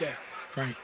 Yeah, crank.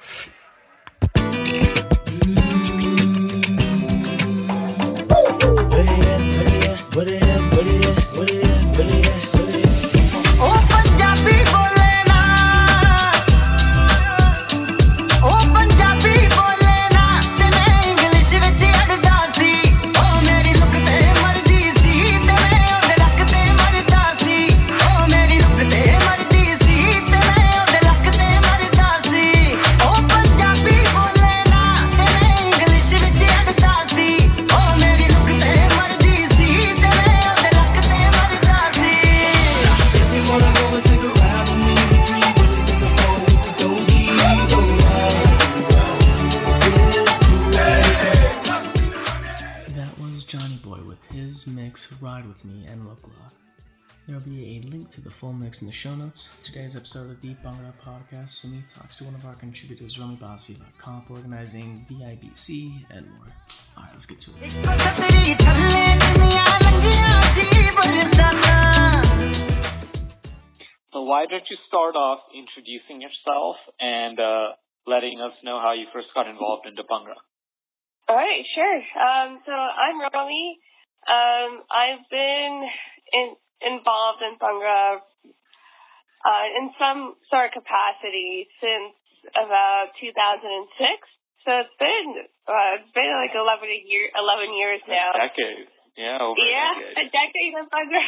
his mix Ride With Me and Look Lak. There will be a link to the full mix in the show notes. Today's episode of the Bhangra podcast, Sumi talks to one of our contributors, Romy Bassi, about comp organizing, VIBC, and more. Alright, let's get to it. So, why don't you start off introducing yourself and uh, letting us know how you first got involved in the Bhangra? All right, sure. Um, so, I'm Romy. Um, I've been in, involved in Bhangra uh, in some sort of capacity since about 2006. So it's been uh, it's been like 11 year 11 years now. A decade. Yeah, over yeah, a decade. a decade of Bhangra.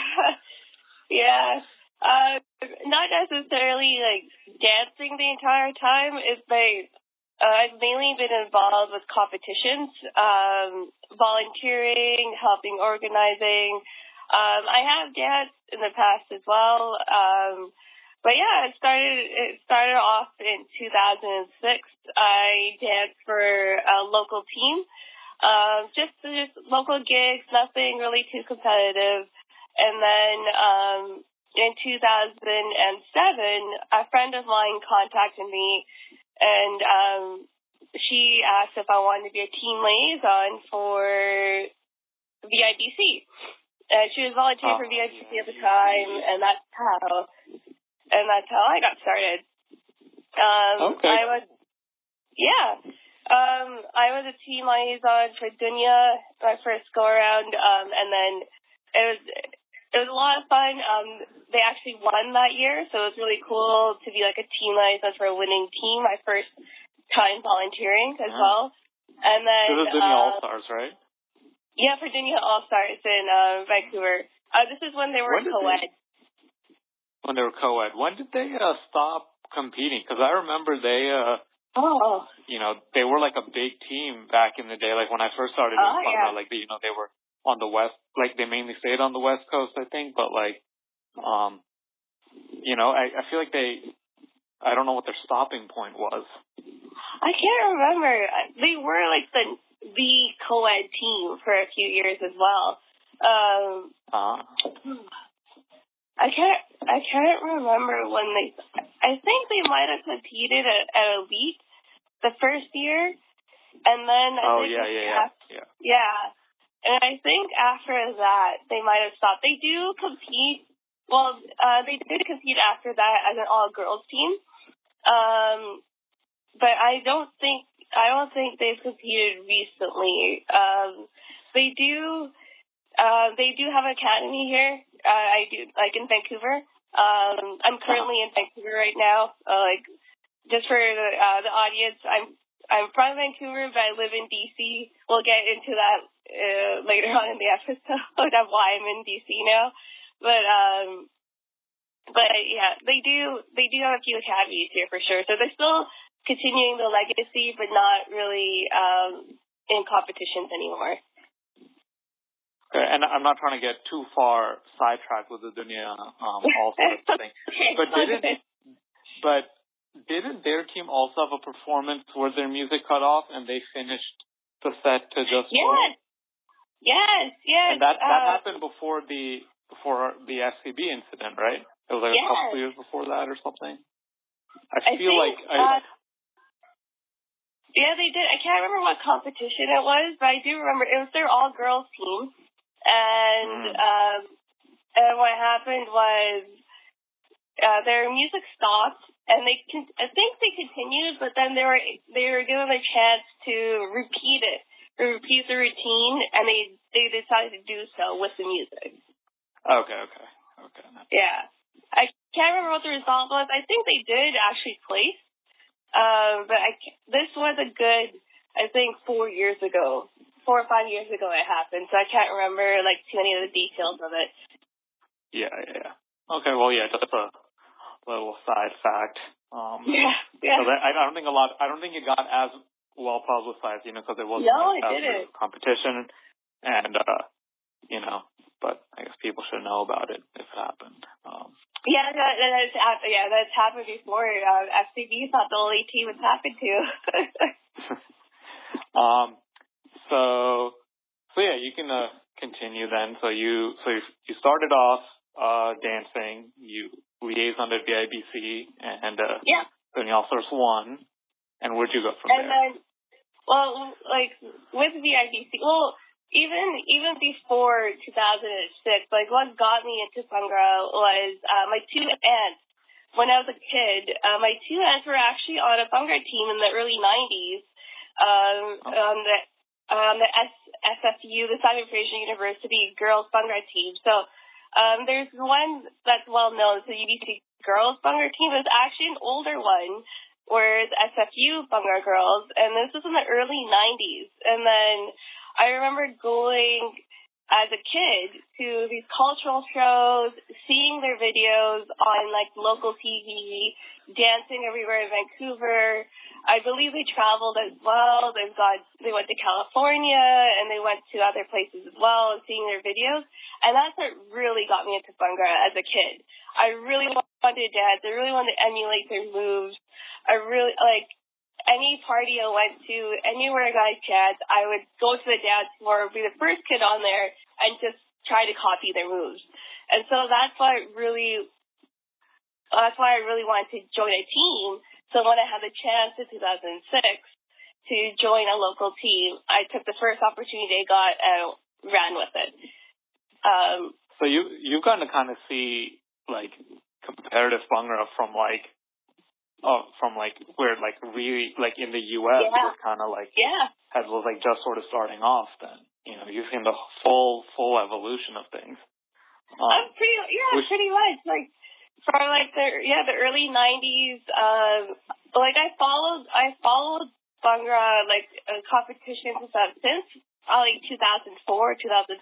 yeah. Uh, not necessarily like dancing the entire time. It's like uh, I've mainly been involved with competitions, um, volunteering, helping organizing. Um, I have danced in the past as well. Um, but yeah, it started. It started off in 2006. I danced for a local team, um, just just local gigs, nothing really too competitive. And then um, in 2007, a friend of mine contacted me, and um, she asked if I wanted to be a team liaison for VIBC. And she was volunteering for Oh. VIBC at the time, and that's how, and that's how I got started. Um, Okay. I was, yeah. Um, I was a team liaison for Duniya my first go around, um, and then it was it was a lot of fun. Um, they actually won that year, so it was really cool to be like a team liaison for a winning team. My first time volunteering as Yeah. well, and then This is Duniya uh, All Stars, right? yeah, Duniya All Stars in uh, Vancouver. Uh, this is when they were When co-ed. they- When they were co-ed. When did they uh, stop competing? Because I remember they, uh, Oh, you know, they were like a big team back in the day. Like when I first started Oh, yeah. like they, you know, they were on the west, like they mainly stayed on the west coast, I think. But like, um, you know, I, I feel like they, I don't know what their stopping point was. I can't remember. They were like the the co-ed team for a few years as well. Um, Uh, I can't. I can't remember when they. I think they might have competed at, at elite the first year, and then I oh think yeah, yeah, yeah, yeah. yeah, and I think after that they might have stopped. They do compete. Well, uh, they did compete after that as an all-girls team, um, but I don't think I don't think they've competed recently. Um, they do. Uh, they do have an academy here. Uh, I do like in Vancouver. Um, I'm currently in Vancouver right now. Uh, like just for the, uh, the audience, I'm I'm from Vancouver, but I live in DC. We'll get into that uh, later on in the episode of why I'm in DC now. But um, but yeah, they do they do have a few academies here for sure. So they're still continuing the legacy, but not really um, in competitions anymore. And I'm not trying to get too far sidetracked with the Duniya um, All Stars thing. But didn't but didn't their team also have a performance where their music cut off and they finished the set to just Yes. Yes, yes. and that that uh, happened before the before the SCB incident, right? It was like a Yes. couple years before that or something. I I feel think, like I, uh, yeah, they did. I can't remember what competition it was, but I do remember it was their all girls team, and Mm. um, and what happened was uh, their music stopped, and they con- I think they continued but then they were they were given a chance to repeat it, repeat the routine, and they they decided to do so with the music. Okay, okay, okay. Yeah, I can't remember what the result was. I think they did actually place, um, but I this was a good, I think four years ago, four or five years ago it happened. So I can't remember like too many of the details of it. Yeah, yeah, yeah. Okay, well, yeah, just a little side fact. Um, Yeah, yeah. So that, I don't think a lot. I don't think it got as well publicized, you know, because it wasn't No, it didn't. a competition, and uh, you know, but I guess people should know about it if it happened. Um, Yeah, that, that has happened. Yeah, that's happened before. Uh, FCB thought the only team it's happened to. um, so, so yeah, you can uh, continue then. So you, so you, you started off uh, dancing. You liaisoned at VIBC, and uh, yeah, then you also won. And where'd you go from and there? then, well, like with the VIBC, well, even even before 2006, like what got me into Bhangra was uh, my two aunts. When I was a kid, uh, my two aunts were actually on a Bhangra team in the early 90s um, Oh. on the on the S, SFU, the Simon Fraser University girls Bhangra team. So um, there's one that's well known, it's the UBC girls Bhangra team. It's actually an older one whereas SFU Bhangra Girls, and this was in the early 90s. And then I remember going as a kid to these cultural shows, seeing their videos on like local TV, dancing everywhere in Vancouver. I believe they traveled as well. They've got they went to California and they went to other places as well, and seeing their videos. And that's what really got me into Bhangra as a kid. I really wanted to dance. I really wanted to emulate their moves. I really like any party I went to, anywhere I got a chance, I would go to the dance floor, be the first kid on there, and just try to copy their moves. And so that's why I really, that's why I really wanted to join a team. So when I had the chance in 2006 to join a local team, I took the first opportunity I got and ran with it. Um, So you you've gotten to kind of see like comparative Bhangra from like oh from like where like really like in the U.S. Yeah. was kind of like yeah, had was like just sort of starting off. Then you know you've seen the full full evolution of things. Um, I'm pretty yeah, which- pretty much like for like the yeah the early '90s. Um, like I followed I followed Bhangra like uh, competitions and stuff since uh, like 2004, 2005.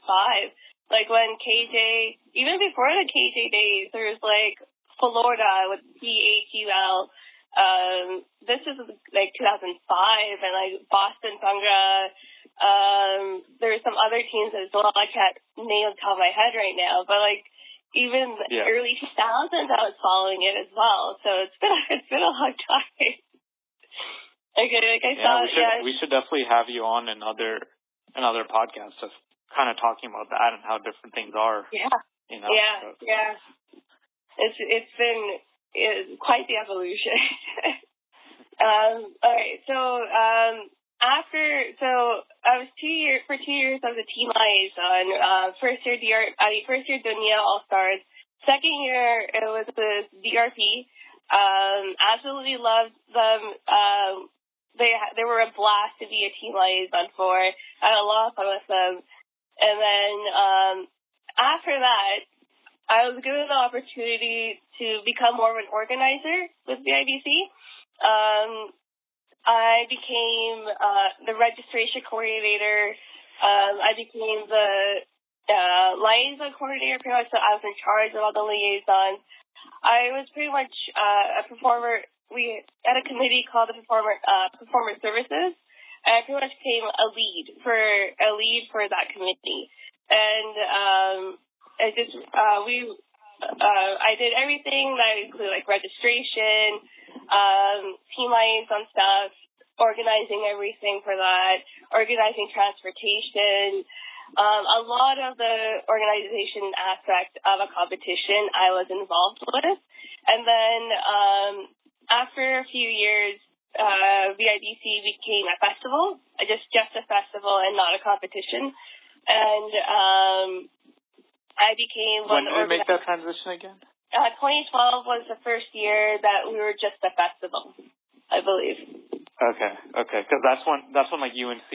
Like when KJ, even before the KJ days, there was like Florida with PHUL. Um, this is like 2005, and like Boston Bhangra. Um, there were some other teams as well. I can't name the top of my head right now, but like even the Yeah. early 2000s, I was following it as well. So it's been it's been a long time. okay, like I yeah, saw, we should yeah, we should definitely have you on another another podcast just kind of talking about that and how different things are. yeah. You know. Yeah, so- yeah. It's it's been it's quite the evolution. um, all right, so um, after so I was two years for two years I was a team liaison. Uh, first year DR, I mean, first year Duniya All Stars. Second year it was the DRP. Um, absolutely loved them. Um, they they were a blast to be a team liaison for. I had a lot of fun with them. And then um, after that, I was given the opportunity to become more of an organizer with VIBC. Um, I became uh, the registration coordinator. Um, I became the uh, liaison coordinator, pretty much. So I was in charge of all the liaisons. I was pretty much uh, a performer. We had a committee called the Performer uh, Performer Services, and I pretty much became a lead for a lead for that committee. And um, I just uh, we uh, I did everything that included like registration, um, team liaison stuff, organizing everything for that, organizing transportation. Um, a lot of the organization aspect of a competition I was involved with. And then um, after a few years, uh, VIBC became a festival, just just a festival and not a competition. And um, I became When did we make that transition again? uh, 2012 was the first year that we were just a festival. I believe. Okay, okay, because that's when that's when like UNC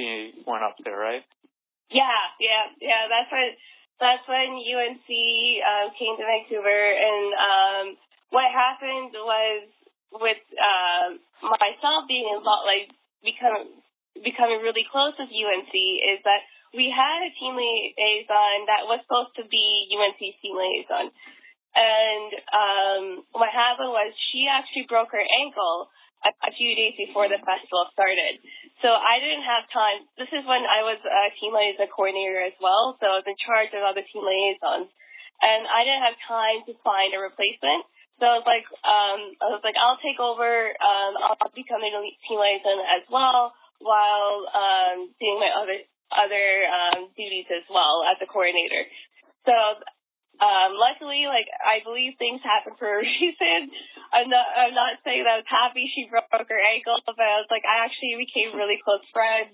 weren't up there, right? Yeah, yeah, yeah. That's when that's when UNC um, came to Vancouver, and um, what happened was with um, myself being involved, like becoming becoming really close with UNC, is that we had a team liaison that was supposed to be UNC team liaison, and um, what happened was she actually broke her ankle a, a few days before the festival started. So I didn't have time. This is when I was a team liaison coordinator as well, so I was in charge of all the team liaisons, and I didn't have time to find a replacement. So I was like, um, I was like, I'll take over. Um, I'll become a team liaison as well, while um, doing my other other um, duties as well as a coordinator. So um, luckily, like I believe things happen for a reason. I'm not I'm not saying that I was happy she broke her ankle, but I was like I actually became really close friends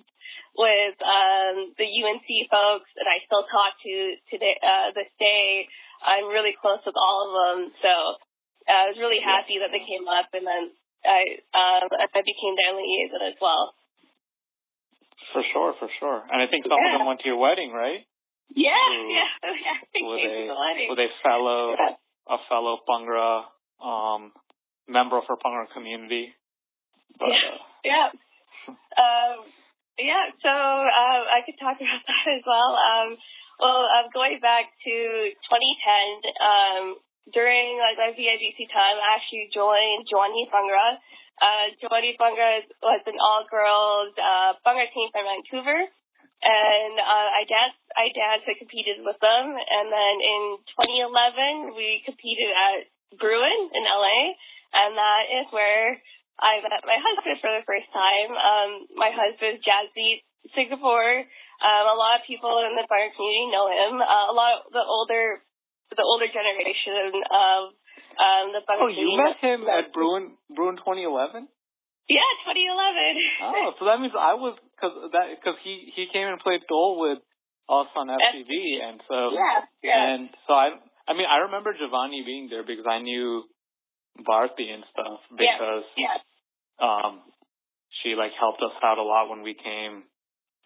with um, the UNC folks, and I still talk to today uh, this day. I'm really close with all of them, so I was really happy that they came up, and then I um, I became their liaison as well. For sure, for sure. And I think some of them went to your wedding, right? Yeah, Ooh. yeah, yeah. They With came a to the wedding. with a fellow Yeah. a fellow Bhangra um member of our Bhangra community. But Yeah. uh, Yeah. Um, yeah, so uh, I could talk about that as well. Um, well, um, going back to 2010, um, during like my VIBC time, I actually joined Jawani Bhangra. Uh, Jawani Bhangra was an all-girls uh, Bungra team from Vancouver, and uh, I danced. I danced. I competed with them, and then in 2011, we competed at Bruin in LA, and that is where I met my husband for the first time. Um, my husband's Jazzy Singh Kapoor. Um, a lot of people in the fire community know him. Uh, a lot of the older, the older generation of um, the fire oh, you met him at Bruin Bruin 2011. Yeah, 2011. Oh, so that means I was because that because he he came and played goal with us on FTV, and so yeah, yeah, and so I I mean I remember Jawani being there because I knew Bharti and stuff because yeah, um she like helped us out a lot when we came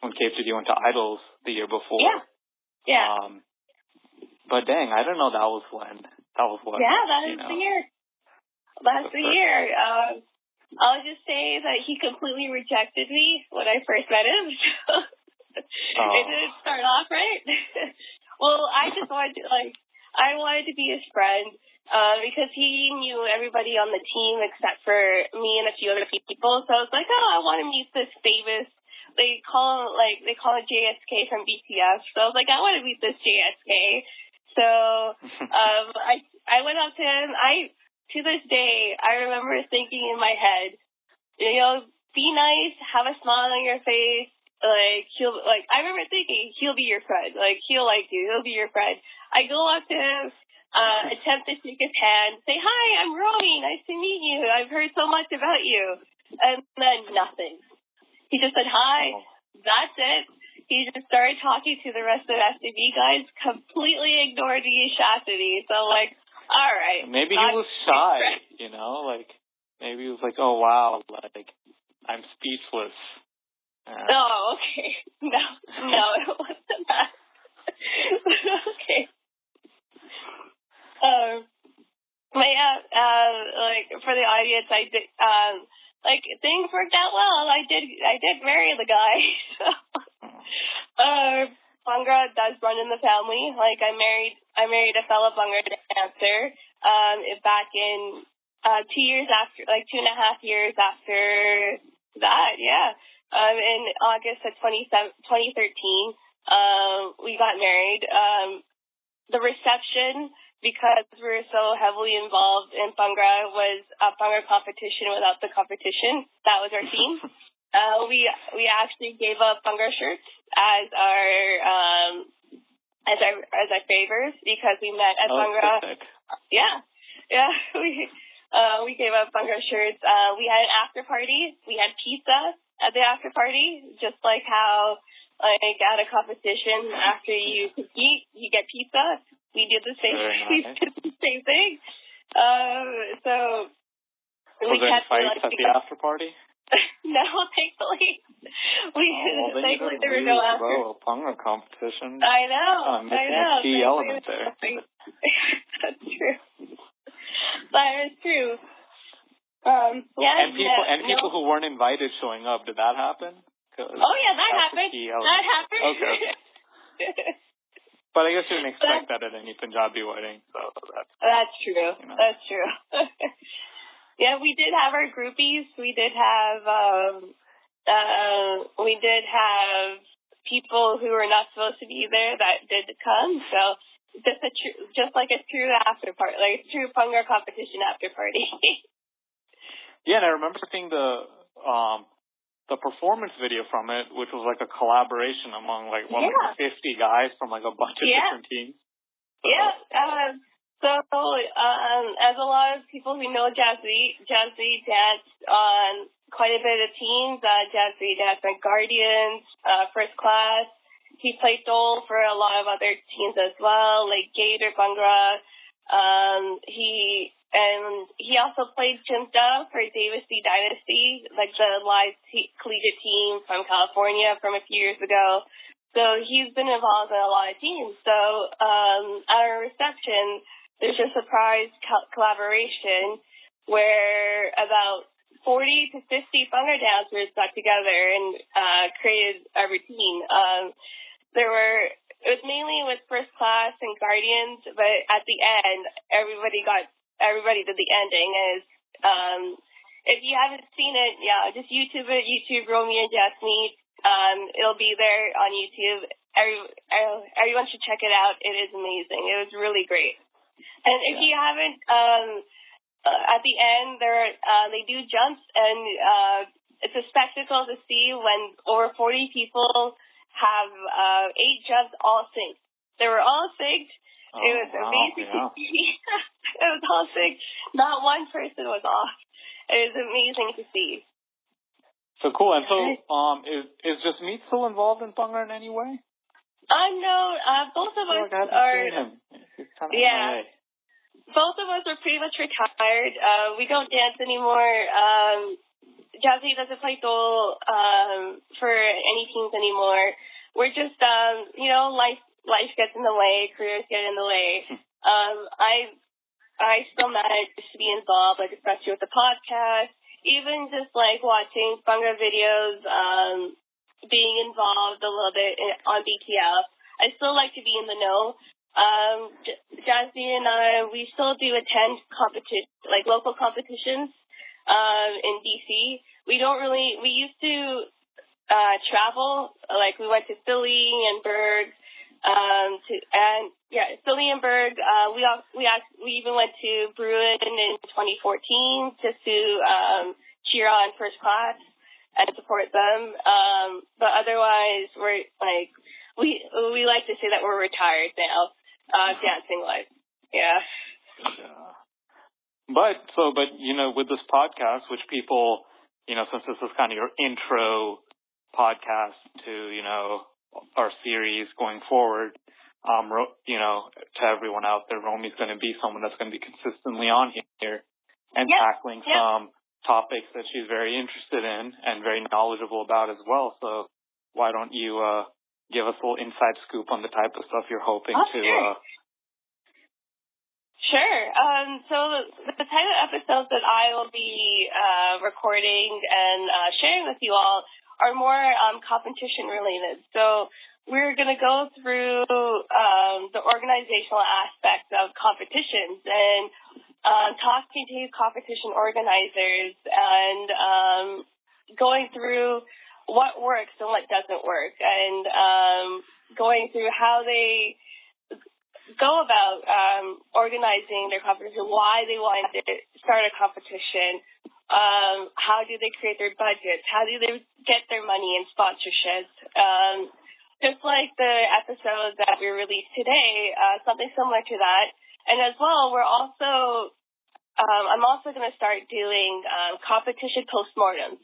when City went to Idols the year before. yeah, yeah. Um, but dang, I didn't know that was when that was what. yeah, that you know. the year. Okay. year. Um, I'll just say that he completely rejected me when I first met him. So Oh. it didn't start off right. well, I just wanted to like I wanted to be his friend uh, because he knew everybody on the team except for me and a few other people. So I was like, oh, I want to meet this famous. They call him like they call it JSK from BTS. So I was like, I want to meet this JSK. So um, I I went up to him. I to this day I remember thinking in my head, you know, be nice, have a smile on your face. Like he'll like I remember thinking he'll be your friend. Like he'll like you. He'll be your friend. I go up to him, uh, attempt to shake his hand, say hi, I'm Romy. Nice to meet you. I've heard so much about you, and then nothing. He just said hi. That's it. He just started talking to the rest of the SCB guys, completely ignored the chastity. So like, all right. Maybe he was shy, you know, like maybe he was like, "Oh wow, like I'm speechless." Uh, Oh, okay. No, no, it wasn't that. okay. Um, but yeah, uh, like for the audience, I did, um, like things worked out well. I did, I did marry the guy. uh, Bhangra does run in the family. Like I married, I married a fellow Bhangra dancer. Um, back in uh, two years after, like two and a half years after that, yeah. Um, in August of 20, 2013, um, we got married. Um, the reception, because we were so heavily involved in Bhangra, was a Bhangra competition without the competition. That was our theme. uh, we we actually gave up Bhangra shirts as our um, as our as our favors because we met at oh, sick. yeah, yeah. We uh, we gave up bhangra shirts. Uh, we had an after party. We had pizza at the after party, just like how like at a competition after you compete, you get pizza. We did the same. Very We did the same thing. Um, so Was we there fights at the after party? no, thankfully, we Oh, well, thankfully there were no after. a Bhangra competition. I know. I'm I missing a know. key Thankfully element there. That's true. That is true. Um, yeah. And people yeah, and no. people who weren't invited showing up. Did that happen? Oh yeah, that happened. That happened. Okay. But I guess you didn't expect that at any Punjabi wedding, so that's That's true. You know. That's true. Yeah, we did have our groupies. We did have um uh we did have people who were not supposed to be there that did come. So just a true just like a true after party like a true Bhangra competition after party. yeah. And I remember seeing the um the performance video from it, which was like a collaboration among like what, Yeah. like 50 guys from like a bunch of Yeah. different teams. Yeah. Um, so, um, as a lot of people who know Jazzy, Jazzy danced on quite a bit of teams. Uh, Jazzy danced on Guardians, uh, First Class. He played dhol for a lot of other teams as well, like Gator Bhangra. Um, he and he also played Junta for Davis D Dynasty, like the live te- collegiate team from California from a few years ago. So he's been involved in a lot of teams. So um, at our reception, there's a surprise co- collaboration where about 40 to 50 Bhangra dancers got together and uh, created a routine. Um, there were it was mainly with first class and guardians, but at the end, everybody got everybody did the ending. Is um, if you haven't seen it, yeah, just YouTube it. YouTube Romy and Jasmeet. Um, it'll be there on YouTube. Every, everyone should check it out. It is amazing. It was really great. And if you haven't, um, uh, at the end, there uh, they do jumps, and uh, it's a spectacle to see when over 40 people have uh, eight jumps all synced. They were all synced. Oh, it was wow, amazing yeah. to see. it was all synced. Not one person was off. It was amazing to see. So cool. And so, um, is is Jasmeet still involved in Bhangra in any way? Uh, no, uh, both of us like are. seen him. He's kind of Yeah. Both of us are pretty much retired. Uh, we don't dance anymore. Um, Jazzy doesn't play dhol um, for any teams anymore. We're just, um, you know, life life gets in the way, careers get in the way. Um, I I still manage to be involved, like especially with the podcast, even just like watching Bhangra videos, um, being involved a little bit on BTF. I still like to be in the know. Um, J- Jazzy and I, we still do attend competition, like local competitions, um, in DC. We don't really, we used to, uh, travel, like we went to Philly and Berg, um, to, and yeah, Philly and Berg, uh, we all, we act, we even went to Bruin in 2014 just to, um, cheer on first class and support them. Um, but otherwise, we're like, we, we like to say that we're retired now uh, dancing life. Yeah. Yeah. But so, but you know, with this podcast, which people, you know, since this is kind of your intro podcast to you know our series going forward, um, you know, to everyone out there, Romy's going to be someone that's going to be consistently on here and Yep, tackling yep. some topics that she's very interested in and very knowledgeable about as well. So why don't you uh give us a little inside scoop on the type of stuff you're hoping Oh, to sure. uh Sure. Um, so the, type of episodes that I will be uh, recording and uh, sharing with you all are more um, competition related. So we're going to go through um, the organizational aspects of competitions and um, talking to competition organizers and um, going through what works and what doesn't work and um, going through how they go about um, organizing their competition, why they wanted to start a competition, um, how do they create their budgets, how do they get their money in sponsorships. Um, just like the episode that we released today, uh, something similar to that. And as well, we're also, um, I'm also going to start doing um, competition postmortems.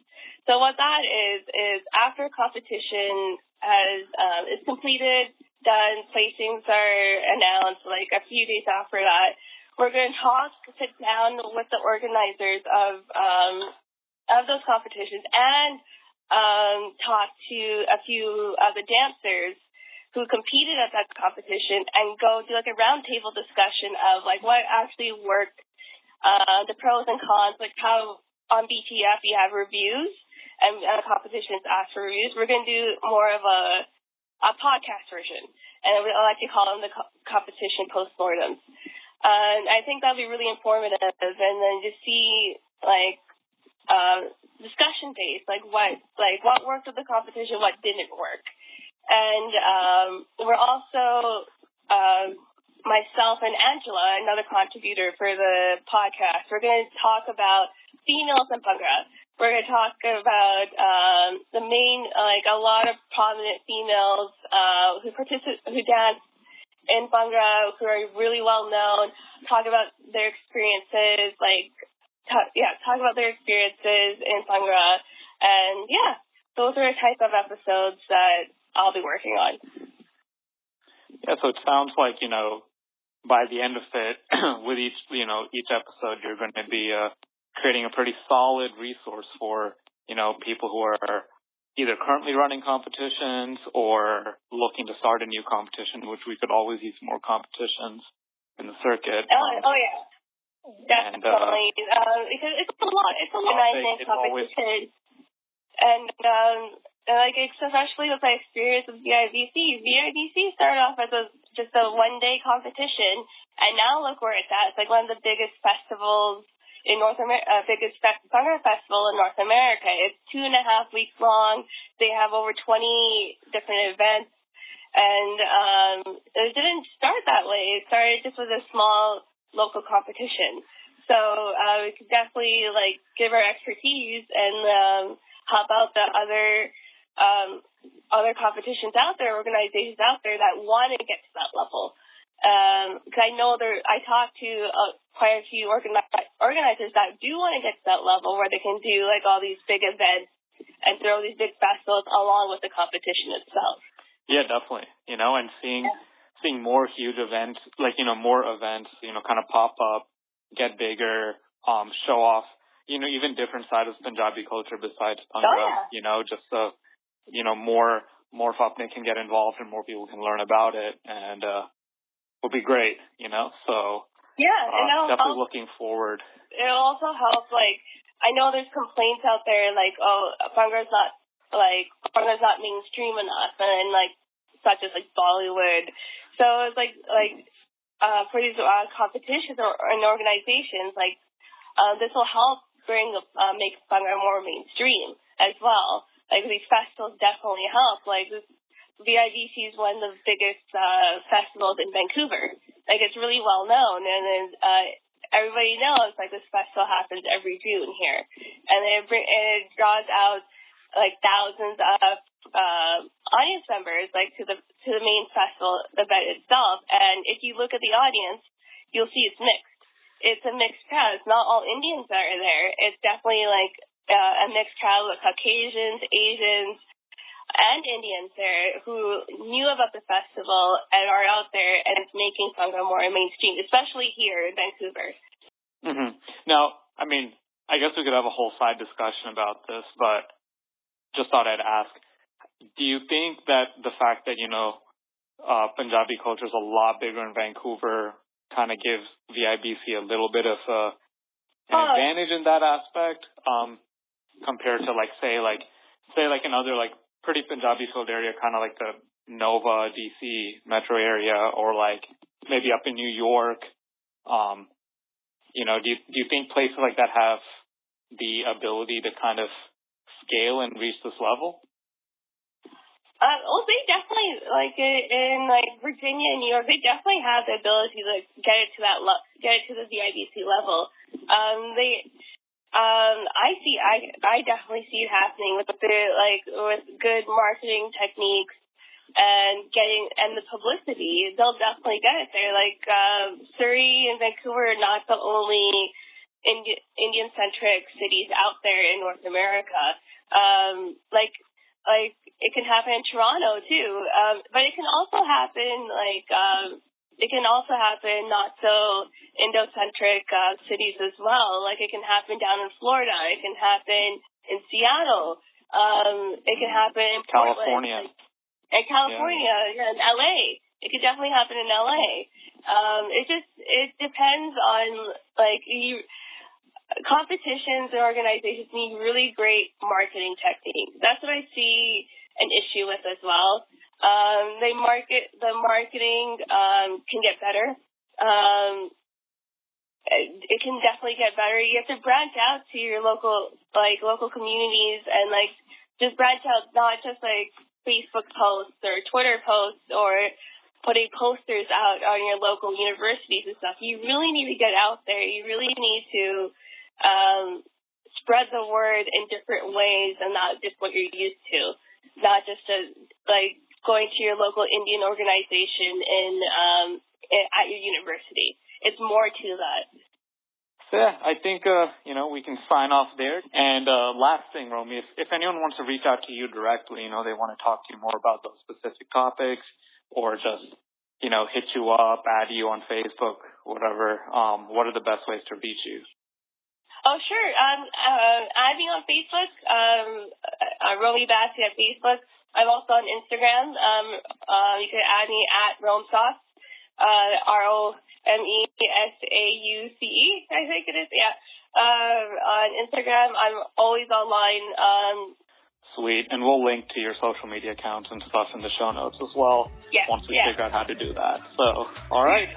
So what that is is after competition has um, is completed, done, placings are announced like a few days after that. we're going to talk, sit down with the organizers of um, of those competitions, and um, talk to a few of the dancers who competed at that competition, and go do like a roundtable discussion of like what actually worked, uh, the pros and cons, like how on BTF you have reviews and uh, competitions ask for reviews. We're going to do more of a a podcast version, and I like to call them the co- competition postmortems. And I think that'll be really informative, and then to see like uh, discussion based, like what like what worked with the competition, what didn't work, and um, we're also uh, myself and Angela, another contributor for the podcast. We're going to talk about females in Bhangra. We're going to talk about um, the main, like a lot of prominent females uh, who participate, who dance in Bhangra, who are really well known. Talk about their experiences, like talk, yeah, talk about their experiences in Bhangra, and yeah, those are the type of episodes that I'll be working on. Yeah, so it sounds like you know by the end of it, with each you know each episode, you're going to be uh, creating a pretty solid resource for you know people who are either currently running competitions or looking to start a new competition, which we could always use more competitions in the circuit. Oh, Um, oh yeah. And, uh, Definitely. uh, because it's a lot. It's a it's always- competition. And um like especially with my experience with VIBC. VIBC started off as a just a one day competition and now look where it's at. It's like one of the biggest festivals in North America, uh, biggest fe- festival in North America. It's two and a half weeks long. They have over 20 different events. And um, it didn't start that way. It started just with a small local competition. So uh, we could definitely like give our expertise and um, help out the other um, other competitions out there, organizations out there that want to get to that level. Because I know there, I talked to uh, quite a few organi- organizers that do want to get to that level where they can do like all these big events and throw these big festivals along with the competition itself. Yeah, definitely. You know, and seeing seeing more huge events, like you know, more events, you know, kind of pop up, get bigger, um, show off, you know, even different sides of Punjabi culture besides Bhangra. yeah. You know, just so you know, more more Fapne can get involved and more people can learn about it, and uh, will be great. You know, so Yeah, and uh, definitely help looking forward. it'll also help like I know there's complaints out there like oh Bhangra's not like Bhangra's not mainstream enough and like such as like Bollywood. So it's like like uh for these uh, competitions or and organizations like uh, this will help bring uh, make Bhangra more mainstream as well. Like these festivals definitely help. Like this VIBC is one of the biggest uh, festivals in Vancouver. Like it's really well known, and then uh, everybody knows like this festival happens every June here, and it bring, and it draws out like thousands of uh, audience members like to the to the main festival event itself. And if you look at the audience, you'll see it's mixed. It's a mixed crowd. It's not all Indians that are there. It's definitely like uh, a mixed crowd with Caucasians, Asians, and Indians there who knew about the festival and are out there, and it's making Sangha more mainstream, especially here in Vancouver. hmm Now, I mean, I guess we could have a whole side discussion about this, but just thought I'd ask: Do you think that the fact that you know uh, Punjabi culture is a lot bigger in Vancouver kind of gives VIBC a little bit of a, an Oh. advantage in that aspect um, compared to like say like say like another like pretty Punjabi filled area, kind of like the Nova DC metro area, or like maybe up in New York. Um, you know, do you, do you think places like that have the ability to kind of scale and reach this level? Uh, well, they definitely like in, like Virginia and New York, they definitely have the ability to get it to that le- get it to the VIBC level. Um, they, um, I see, I I definitely see it happening with the like with good marketing techniques and getting and the publicity. They'll definitely get it there. Like um, Surrey and Vancouver are not the only Indi- Indian centric cities out there in North America. Um, like like it can happen in Toronto too, um, but it can also happen like um, it can also happen not so Indo-centric uh, cities as well. Like it can happen down in Florida. It can happen in Seattle. Um, it can happen in California. Portland. In California, yeah. in LA. It could definitely happen in LA. Um, it just it depends on like you competitions and organizations need really great marketing techniques. That's what I see an issue with as well. Um, they market the marketing um, can get better. Um, it can definitely get better. You have to branch out to your local like local communities and like just branch out not just like Facebook posts or Twitter posts or putting posters out on your local universities and stuff. You really need to get out there. You really need to um, spread the word in different ways and not just what you're used to. Not just a, like going to your local Indian organization in, um, at your university. It's more to that. So yeah, I think uh, you know we can sign off there. And uh, last thing, Romy, if, if anyone wants to reach out to you directly, you know they want to talk to you more about those specific topics, or just you know hit you up, add you on Facebook, whatever. Um, what are the best ways to reach you? Oh sure, um, uh, add me on Facebook. Um, uh, Romy Bassi at Facebook. I'm also on Instagram. Um, uh, you can add me at Rome Sauce. Uh, R O M E S A U C E, I think it is. Yeah. Um, on Instagram, I'm always online. Um, Sweet, and we'll link to your social media accounts and stuff in the show notes as well. Yeah, Once we yeah. figure out how to do that. So, all right.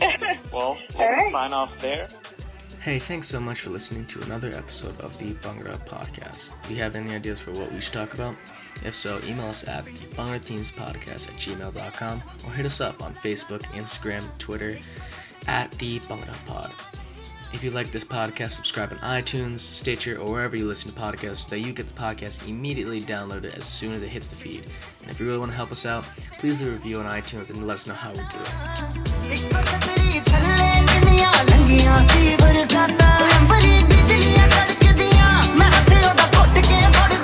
well, we'll All right. sign off there. Hey, thanks so much for listening to another episode of the Bhangra Podcast. Do you have any ideas for what we should talk about? If so, email us at bungerteamspodcast at gmail.com or hit us up on Facebook, Instagram, Twitter at the If you like this podcast, subscribe on iTunes, Stitcher, or wherever you listen to podcasts so that you get the podcast immediately downloaded as soon as it hits the feed. And if you really want to help us out, please leave a review on iTunes and let us know how we do. doing.